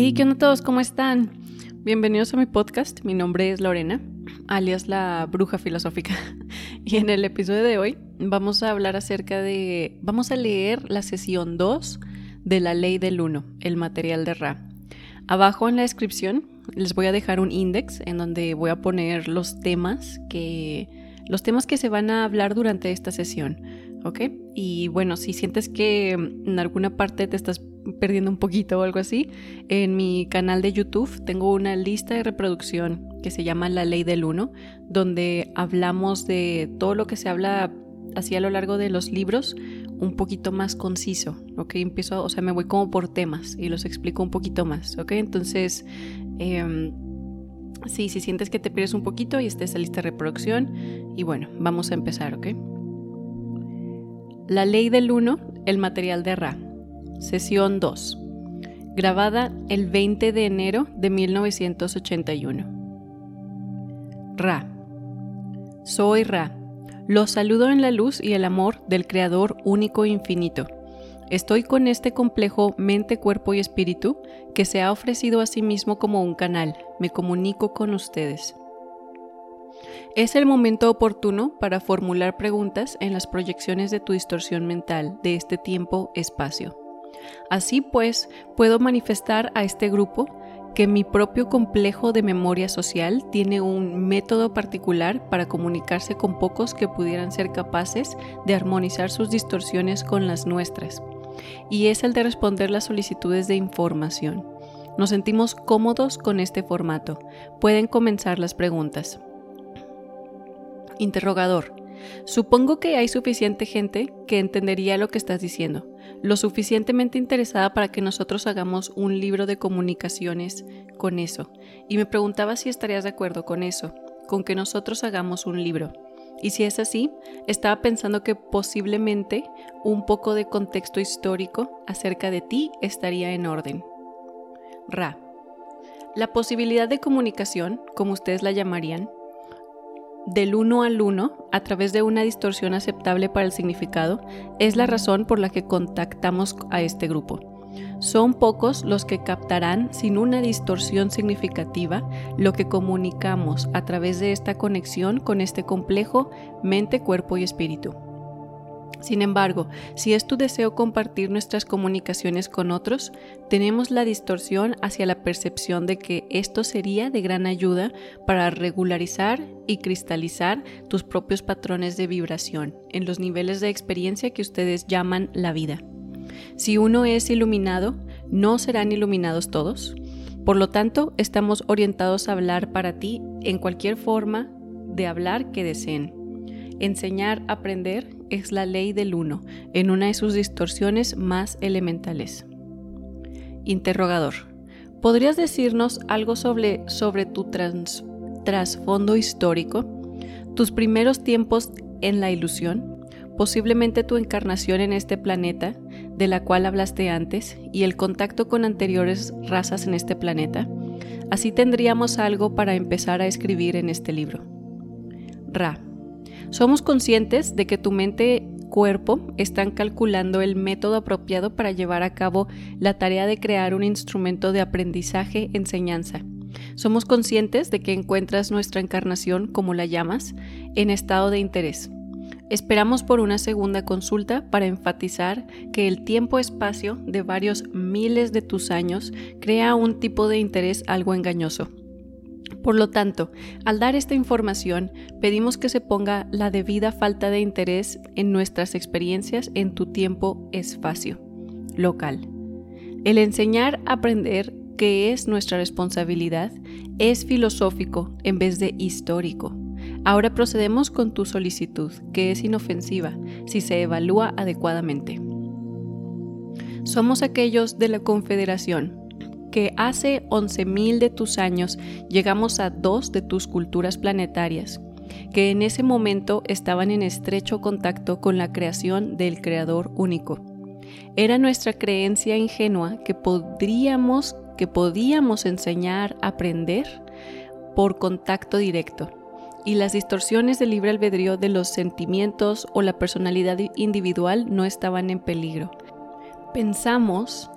Hey, ¿qué onda todos? ¿Cómo están? Bienvenidos a mi podcast. Mi nombre es Lorena, alias la bruja filosófica. Y en el episodio de hoy vamos a hablar acerca de... Vamos a leer la sesión 2 de la ley del 1, el material de Ra. Abajo en la descripción les voy a dejar un index en donde voy a poner los temas que... Los temas que se van a hablar durante esta sesión, ¿ok? Y bueno, si sientes que en alguna parte te estás perdiendo un poquito o algo así, en mi canal de YouTube tengo una lista de reproducción que se llama La Ley del Uno, donde hablamos de todo lo que se habla así a lo largo de los libros, un poquito más conciso, ¿ok? Empiezo, o sea, me voy como por temas y los explico un poquito más, ¿ok? Entonces, eh, sí, si sientes que te pierdes un poquito, y está esa lista de reproducción. Y bueno, vamos a empezar, ¿ok? La ley del uno, el material de Ra. Sesión 2. Grabada el 20 de enero de 1981. Ra. Soy Ra. Los saludo en la luz y el amor del Creador único e infinito. Estoy con este complejo mente, cuerpo y espíritu que se ha ofrecido a sí mismo como un canal. Me comunico con ustedes. Es el momento oportuno para formular preguntas en las proyecciones de tu distorsión mental de este tiempo-espacio. Así pues, puedo manifestar a este grupo que mi propio complejo de memoria social tiene un método particular para comunicarse con pocos que pudieran ser capaces de armonizar sus distorsiones con las nuestras, y es el de responder las solicitudes de información. Nos sentimos cómodos con este formato. Pueden comenzar las preguntas. Interrogador. Supongo que hay suficiente gente que entendería lo que estás diciendo, lo suficientemente interesada para que nosotros hagamos un libro de comunicaciones con eso. Y me preguntaba si estarías de acuerdo con eso, con que nosotros hagamos un libro. Y si es así, estaba pensando que posiblemente un poco de contexto histórico acerca de ti estaría en orden. Ra. La posibilidad de comunicación, como ustedes la llamarían, del uno al uno a través de una distorsión aceptable para el significado es la razón por la que contactamos a este grupo. Son pocos los que captarán sin una distorsión significativa lo que comunicamos a través de esta conexión con este complejo mente, cuerpo y espíritu. Sin embargo, si es tu deseo compartir nuestras comunicaciones con otros, tenemos la distorsión hacia la percepción de que esto sería de gran ayuda para regularizar y cristalizar tus propios patrones de vibración en los niveles de experiencia que ustedes llaman la vida. Si uno es iluminado, ¿no serán iluminados todos? Por lo tanto, estamos orientados a hablar para ti en cualquier forma de hablar que deseen. Enseñar, aprender es la ley del uno, en una de sus distorsiones más elementales. Interrogador. ¿Podrías decirnos algo sobre, sobre tu trasfondo histórico? ¿Tus primeros tiempos en la ilusión? Posiblemente tu encarnación en este planeta, de la cual hablaste antes, y el contacto con anteriores razas en este planeta. Así tendríamos algo para empezar a escribir en este libro. Ra. Somos conscientes de que tu mente cuerpo están calculando el método apropiado para llevar a cabo la tarea de crear un instrumento de aprendizaje-enseñanza. Somos conscientes de que encuentras nuestra encarnación, como la llamas, en estado de interés. Esperamos por una segunda consulta para enfatizar que el tiempo-espacio de varios miles de tus años crea un tipo de interés algo engañoso. Por lo tanto, al dar esta información, pedimos que se ponga la debida falta de interés en nuestras experiencias en tu tiempo-espacio local. El enseñar a aprender que es nuestra responsabilidad es filosófico en vez de histórico. Ahora procedemos con tu solicitud, que es inofensiva si se evalúa adecuadamente. Somos aquellos de la Confederación que hace 11.000 de tus años llegamos a dos de tus culturas planetarias, que en ese momento estaban en estrecho contacto con la creación del Creador único. Era nuestra creencia ingenua que podríamos, que podíamos enseñar, aprender por contacto directo, y las distorsiones del libre albedrío de los sentimientos o la personalidad individual no estaban en peligro. Pensamos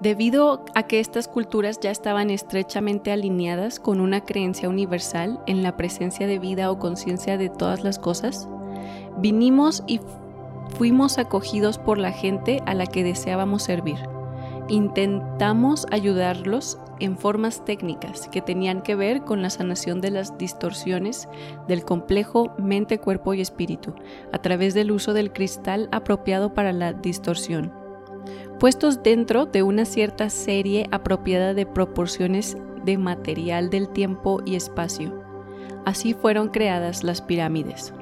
Debido a que estas culturas ya estaban estrechamente alineadas con una creencia universal en la presencia de vida o conciencia de todas las cosas, vinimos y fuimos acogidos por la gente a la que deseábamos servir. Intentamos ayudarlos en formas técnicas que tenían que ver con la sanación de las distorsiones del complejo mente, cuerpo y espíritu, a través del uso del cristal apropiado para la distorsión puestos dentro de una cierta serie apropiada de proporciones de material del tiempo y espacio. Así fueron creadas las pirámides.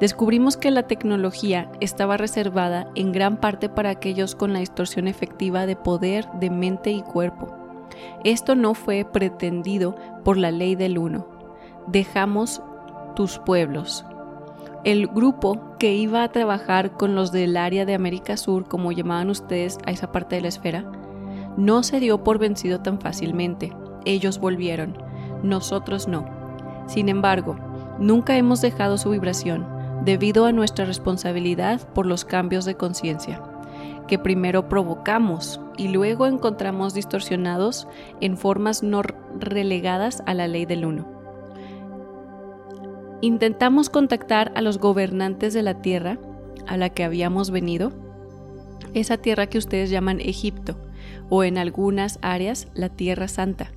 Descubrimos que la tecnología estaba reservada en gran parte para aquellos con la distorsión efectiva de poder de mente y cuerpo. Esto no fue pretendido por la ley del uno. Dejamos tus pueblos, el grupo que iba a trabajar con los del área de América Sur, como llamaban ustedes a esa parte de la esfera, no se dio por vencido tan fácilmente. Ellos volvieron, nosotros no. Sin embargo, nunca hemos dejado su vibración debido a nuestra responsabilidad por los cambios de conciencia, que primero provocamos y luego encontramos distorsionados en formas no relegadas a la ley del uno. Intentamos contactar a los gobernantes de la tierra a la que habíamos venido, esa tierra que ustedes llaman Egipto, o en algunas áreas la Tierra Santa.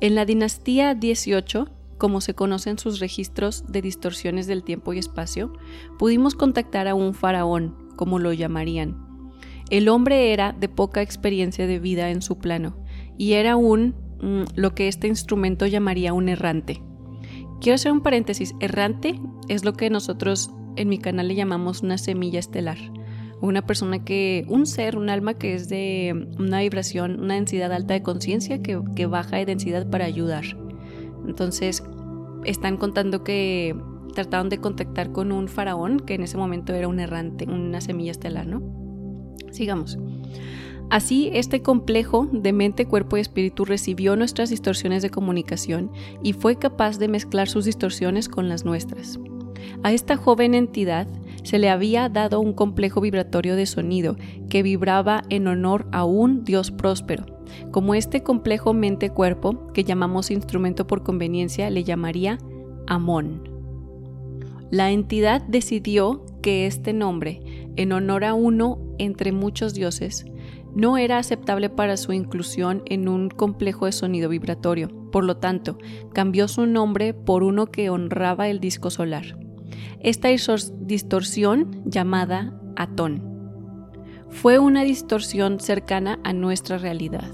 En la dinastía 18, como se conocen sus registros de distorsiones del tiempo y espacio, pudimos contactar a un faraón, como lo llamarían. El hombre era de poca experiencia de vida en su plano y era un mm, lo que este instrumento llamaría un errante. Quiero hacer un paréntesis. Errante es lo que nosotros en mi canal le llamamos una semilla estelar. Una persona que, un ser, un alma que es de una vibración, una densidad alta de conciencia que, que baja de densidad para ayudar. Entonces, están contando que trataron de contactar con un faraón que en ese momento era un errante, una semilla estelar, ¿no? Sigamos. Así, este complejo de mente, cuerpo y espíritu recibió nuestras distorsiones de comunicación y fue capaz de mezclar sus distorsiones con las nuestras. A esta joven entidad se le había dado un complejo vibratorio de sonido que vibraba en honor a un Dios próspero. Como este complejo mente-cuerpo, que llamamos instrumento por conveniencia, le llamaría Amón. La entidad decidió que este nombre, en honor a uno entre muchos dioses, no era aceptable para su inclusión en un complejo de sonido vibratorio. Por lo tanto, cambió su nombre por uno que honraba el disco solar. Esta distorsión, llamada Atón, fue una distorsión cercana a nuestra realidad.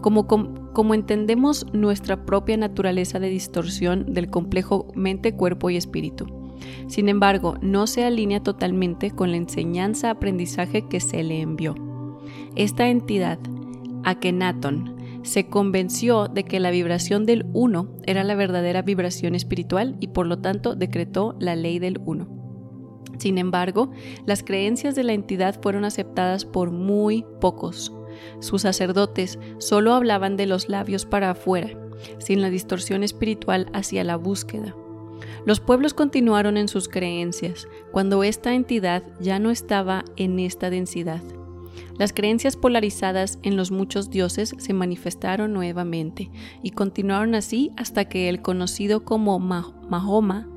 Como, como, entendemos nuestra propia naturaleza de distorsión del complejo mente, cuerpo y espíritu. Sin embargo, no se alinea totalmente con la enseñanza-aprendizaje que se le envió. Esta entidad, Akenaton, se convenció de que la vibración del uno era la verdadera vibración espiritual y por lo tanto decretó la ley del uno. Sin embargo, las creencias de la entidad fueron aceptadas por muy pocos. Sus sacerdotes solo hablaban de los labios para afuera, sin la distorsión espiritual hacia la búsqueda. Los pueblos continuaron en sus creencias cuando esta entidad ya no estaba en esta densidad. Las creencias polarizadas en los muchos dioses se manifestaron nuevamente y continuaron así hasta que el conocido como Mahoma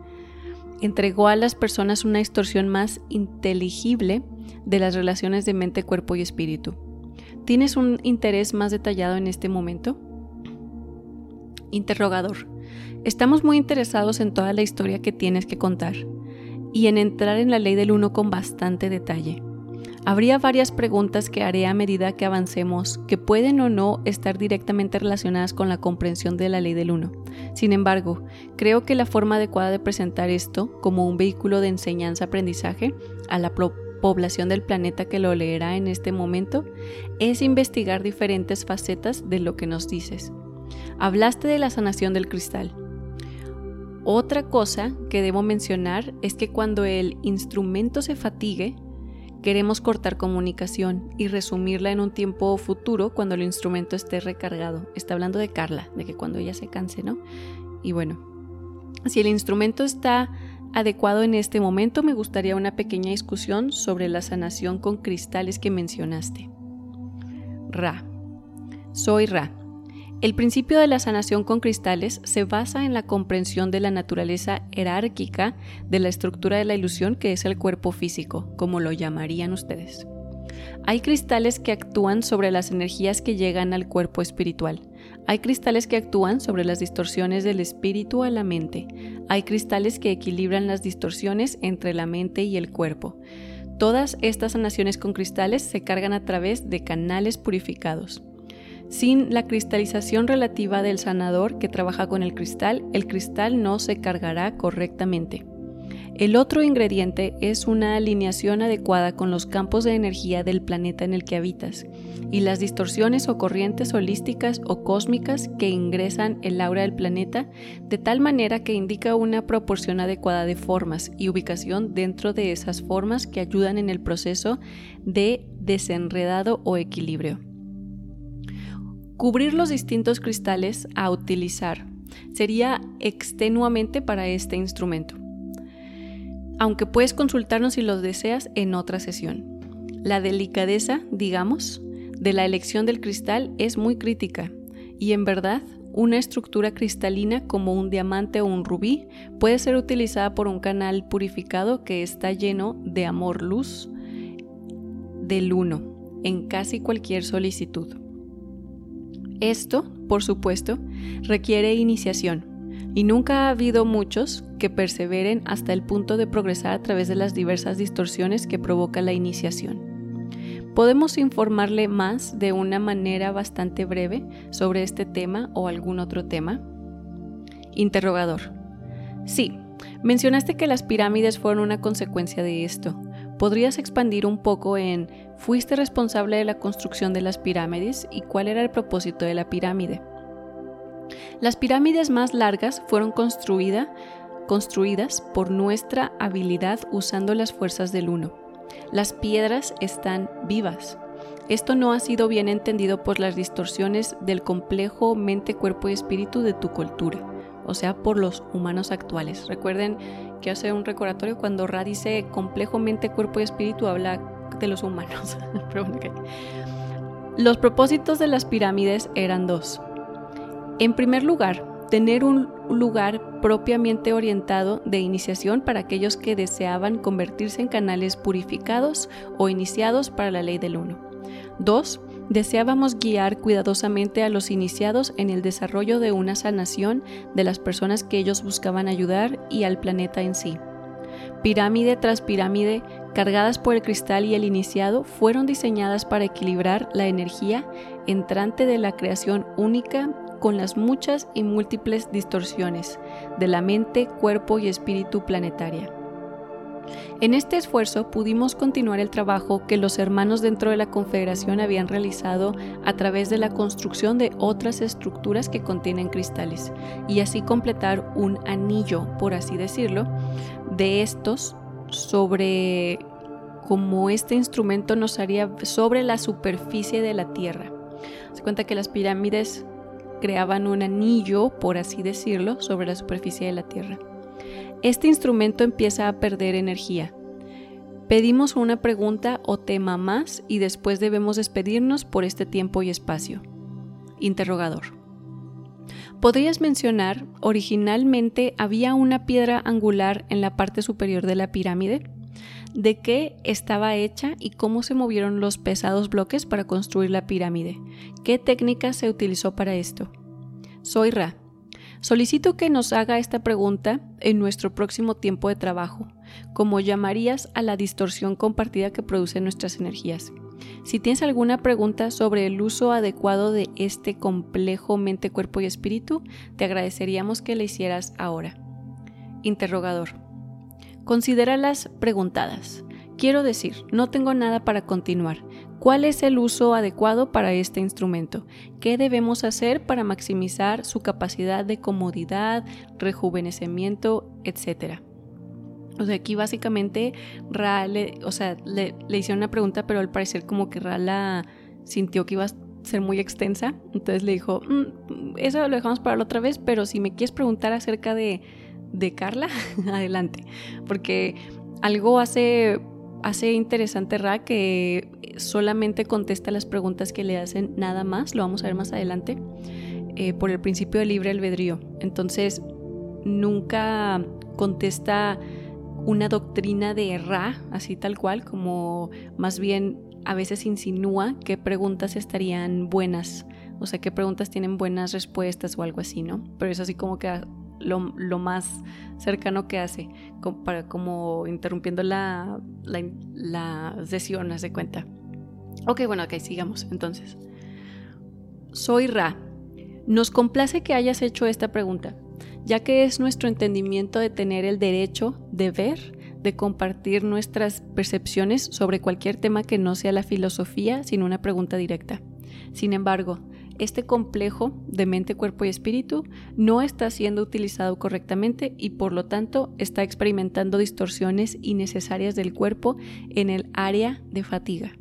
entregó a las personas una distorsión más inteligible de las relaciones de mente, cuerpo y espíritu. ¿Tienes un interés más detallado en este momento? Interrogador. Estamos muy interesados en toda la historia que tienes que contar y en entrar en la ley del uno con bastante detalle. Habría varias preguntas que haré a medida que avancemos que pueden o no estar directamente relacionadas con la comprensión de la ley del uno. Sin embargo, creo que la forma adecuada de presentar esto como un vehículo de enseñanza-aprendizaje a la población del planeta que lo leerá en este momento es investigar diferentes facetas de lo que nos dices. Hablaste de la sanación del cristal. Otra cosa que debo mencionar es que cuando el instrumento se fatigue, Queremos cortar comunicación y resumirla en un tiempo futuro cuando el instrumento esté recargado. Está hablando de Carla, de que cuando ella se canse, ¿no? Y bueno, si el instrumento está adecuado en este momento, me gustaría una pequeña discusión sobre la sanación con cristales que mencionaste. Ra. Soy Ra. El principio de la sanación con cristales se basa en la comprensión de la naturaleza jerárquica de la estructura de la ilusión que es el cuerpo físico, como lo llamarían ustedes. Hay cristales que actúan sobre las energías que llegan al cuerpo espiritual. Hay cristales que actúan sobre las distorsiones del espíritu a la mente. Hay cristales que equilibran las distorsiones entre la mente y el cuerpo. Todas estas sanaciones con cristales se cargan a través de canales purificados. Sin la cristalización relativa del sanador que trabaja con el cristal, el cristal no se cargará correctamente. El otro ingrediente es una alineación adecuada con los campos de energía del planeta en el que habitas y las distorsiones o corrientes holísticas o cósmicas que ingresan el aura del planeta de tal manera que indica una proporción adecuada de formas y ubicación dentro de esas formas que ayudan en el proceso de desenredado o equilibrio. Cubrir los distintos cristales a utilizar sería extenuamente para este instrumento aunque puedes consultarnos si lo deseas en otra sesión. La delicadeza, digamos, de la elección del cristal es muy crítica y en verdad una estructura cristalina como un diamante o un rubí puede ser utilizada por un canal purificado que está lleno de amor-luz del uno en casi cualquier solicitud. Esto, por supuesto, requiere iniciación y nunca ha habido muchos que perseveren hasta el punto de progresar a través de las diversas distorsiones que provoca la iniciación. ¿Podemos informarle más de una manera bastante breve sobre este tema o algún otro tema? Interrogador. Sí, mencionaste que las pirámides fueron una consecuencia de esto. ¿Podrías expandir un poco en ¿fuiste responsable de la construcción de las pirámides y cuál era el propósito de la pirámide? Las pirámides más largas fueron construidas por nuestra habilidad usando las fuerzas del uno. Las piedras están vivas. Esto no ha sido bien entendido por las distorsiones del complejo mente, cuerpo y espíritu de tu cultura, o sea, por los humanos actuales. Recuerden que hace un recordatorio cuando Ra dice complejo mente, cuerpo y espíritu, habla los humanos. los propósitos de las pirámides eran dos. En primer lugar, tener un lugar propiamente orientado de iniciación para aquellos que deseaban convertirse en canales purificados o iniciados para la ley del uno. Dos, deseábamos guiar cuidadosamente a los iniciados en el desarrollo de una sanación de las personas que ellos buscaban ayudar y al planeta en sí. Pirámide tras pirámide, cargadas por el cristal y el iniciado, fueron diseñadas para equilibrar la energía entrante de la creación única con las muchas y múltiples distorsiones de la mente, cuerpo y espíritu planetaria. En este esfuerzo pudimos continuar el trabajo que los hermanos dentro de la Confederación habían realizado a través de la construcción de otras estructuras que contienen cristales y así completar un anillo, por así decirlo, de estos sobre como este instrumento nos haría sobre la superficie de la Tierra. Se cuenta que las pirámides creaban un anillo, por así decirlo, sobre la superficie de la Tierra. Este instrumento empieza a perder energía. Pedimos una pregunta o tema más y después debemos despedirnos por este tiempo y espacio. Interrogador. ¿Podrías mencionar, originalmente había una piedra angular en la parte superior de la pirámide? de qué estaba hecha y cómo se movieron los pesados bloques para construir la pirámide. ¿Qué técnica se utilizó para esto? Soy Ra. Solicito que nos haga esta pregunta en nuestro próximo tiempo de trabajo, como llamarías a la distorsión compartida que producen nuestras energías. Si tienes alguna pregunta sobre el uso adecuado de este complejo mente, cuerpo y espíritu, te agradeceríamos que la hicieras ahora. Interrogador. Considéralas preguntadas. Quiero decir, no tengo nada para continuar. ¿Cuál es el uso adecuado para este instrumento? ¿Qué debemos hacer para maximizar su capacidad de comodidad, rejuvenecimiento, etcétera? O sea, aquí básicamente Ra le, o sea, le, hicieron una pregunta, pero al parecer como que Ra la sintió que iba a ser muy extensa. Entonces le dijo, mm, eso lo dejamos para la otra vez, pero si me quieres preguntar acerca de de Carla, adelante, porque algo hace, hace interesante Ra que solamente contesta las preguntas que le hacen nada más, lo vamos a ver más adelante, eh, por el principio de libre albedrío. Entonces, nunca contesta una doctrina de Ra, así tal cual, como más bien a veces insinúa qué preguntas estarían buenas, o sea, qué preguntas tienen buenas respuestas o algo así, ¿no? Pero es así como que lo, lo más cercano que hace, como, para, como interrumpiendo la, la, la sesión, hace cuenta. Ok, bueno, ok, sigamos entonces. Soy Ra. Nos complace que hayas hecho esta pregunta, ya que es nuestro entendimiento de tener el derecho de ver de compartir nuestras percepciones sobre cualquier tema que no sea la filosofía sin una pregunta directa. Sin embargo, este complejo de mente, cuerpo y espíritu no está siendo utilizado correctamente y por lo tanto está experimentando distorsiones innecesarias del cuerpo en el área de fatiga.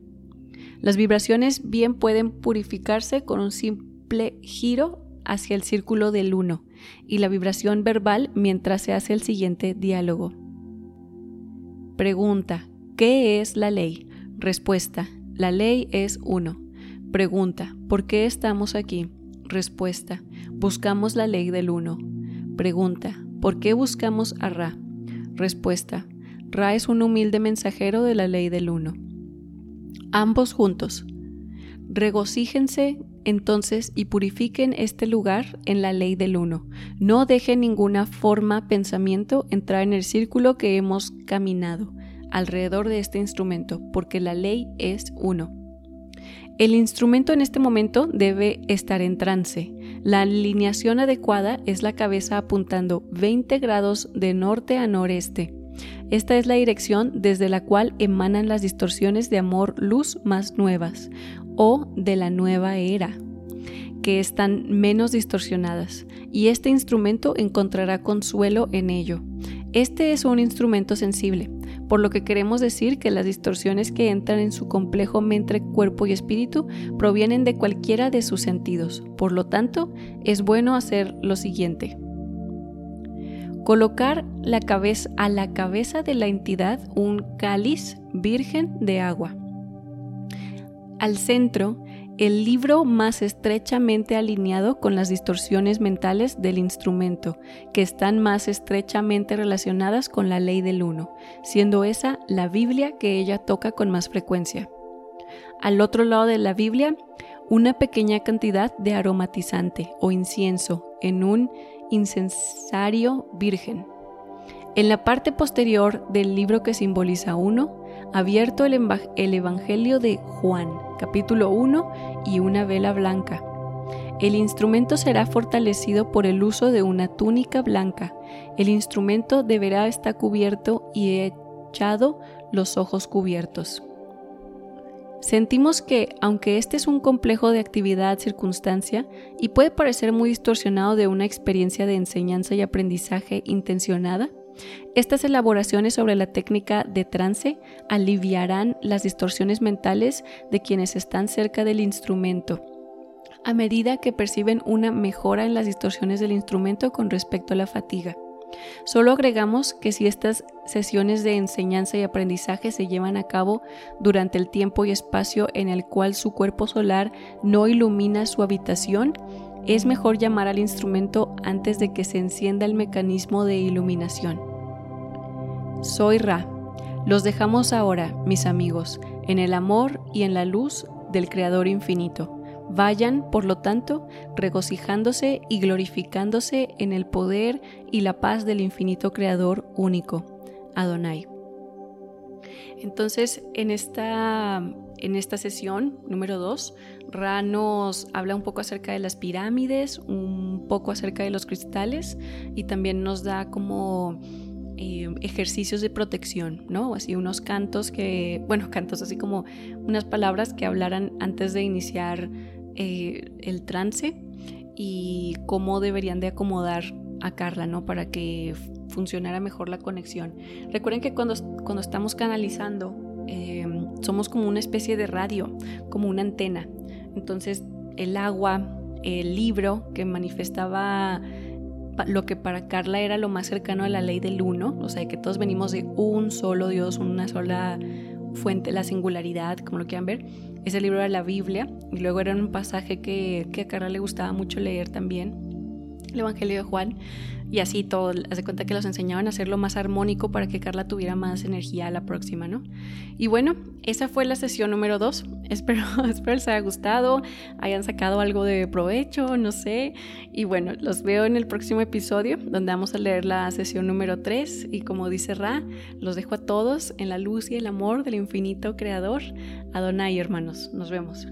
Las vibraciones bien pueden purificarse con un simple giro hacia el círculo del uno y la vibración verbal mientras se hace el siguiente diálogo. Pregunta, ¿qué es la ley? Respuesta, la ley es uno. Pregunta, ¿por qué estamos aquí? Respuesta, buscamos la ley del uno. Pregunta, ¿por qué buscamos a Ra? Respuesta, Ra es un humilde mensajero de la ley del uno. Ambos juntos. Regocíjense entonces y purifiquen este lugar en la ley del uno. No dejen ninguna forma, pensamiento entrar en el círculo que hemos caminado alrededor de este instrumento, porque la ley es uno. El instrumento en este momento debe estar en trance. La alineación adecuada es la cabeza apuntando 20 grados de norte a noreste. Esta es la dirección desde la cual emanan las distorsiones de amor-luz más nuevas o de la nueva era, que están menos distorsionadas, y este instrumento encontrará consuelo en ello. Este es un instrumento sensible, por lo que queremos decir que las distorsiones que entran en su complejo mente, cuerpo y espíritu provienen de cualquiera de sus sentidos. Por lo tanto, es bueno hacer lo siguiente. Colocar la cabeza, a la cabeza de la entidad un cáliz virgen de agua al centro el libro más estrechamente alineado con las distorsiones mentales del instrumento, que están más estrechamente relacionadas con la ley del uno, siendo esa la Biblia que ella toca con más frecuencia. Al otro lado de la Biblia, una pequeña cantidad de aromatizante o incienso en un incensario virgen. En la parte posterior del libro que simboliza uno, abierto el, Evangelio de Juan, capítulo 1 y una vela blanca. El instrumento será fortalecido por el uso de una túnica blanca. El instrumento deberá estar cubierto y echado los ojos cubiertos. Sentimos que, aunque este es un complejo de actividad circunstancia y puede parecer muy distorsionado de una experiencia de enseñanza y aprendizaje intencionada, estas elaboraciones sobre la técnica de trance aliviarán las distorsiones mentales de quienes están cerca del instrumento, a medida que perciben una mejora en las distorsiones del instrumento con respecto a la fatiga. Solo agregamos que si estas sesiones de enseñanza y aprendizaje se llevan a cabo durante el tiempo y espacio en el cual su cuerpo solar no ilumina su habitación, es mejor llamar al instrumento antes de que se encienda el mecanismo de iluminación. Soy Ra. Los dejamos ahora, mis amigos, en el amor y en la luz del Creador infinito. Vayan, por lo tanto, regocijándose y glorificándose en el poder y la paz del infinito Creador único, Adonai. Entonces, en esta, en esta sesión número 2, Ra nos habla un poco acerca de las pirámides, un poco acerca de los cristales y también nos da como eh, ejercicios de protección, ¿no? Así unos cantos que, bueno, cantos así como unas palabras que hablaran antes de iniciar eh, el trance y cómo deberían de acomodar a Carla, ¿no? Para que funcionara mejor la conexión. Recuerden que cuando, cuando estamos canalizando, eh, somos como una especie de radio, como una antena. Entonces, el agua, el libro que manifestaba lo que para Carla era lo más cercano a la ley del uno, o sea, que todos venimos de un solo Dios, una sola fuente, la singularidad, como lo quieran ver. Ese libro era la Biblia y luego era un pasaje que, que a Carla le gustaba mucho leer también, el Evangelio de Juan. Y así todo, hace cuenta que los enseñaban a hacerlo más armónico para que Carla tuviera más energía la próxima, ¿no? Y bueno, esa fue la sesión número dos. Espero, espero les haya gustado, hayan sacado algo de provecho, no sé. Y bueno, los veo en el próximo episodio donde vamos a leer la sesión número tres. Y como dice Ra, los dejo a todos en la luz y el amor del infinito creador. Adonai, hermanos. Nos vemos.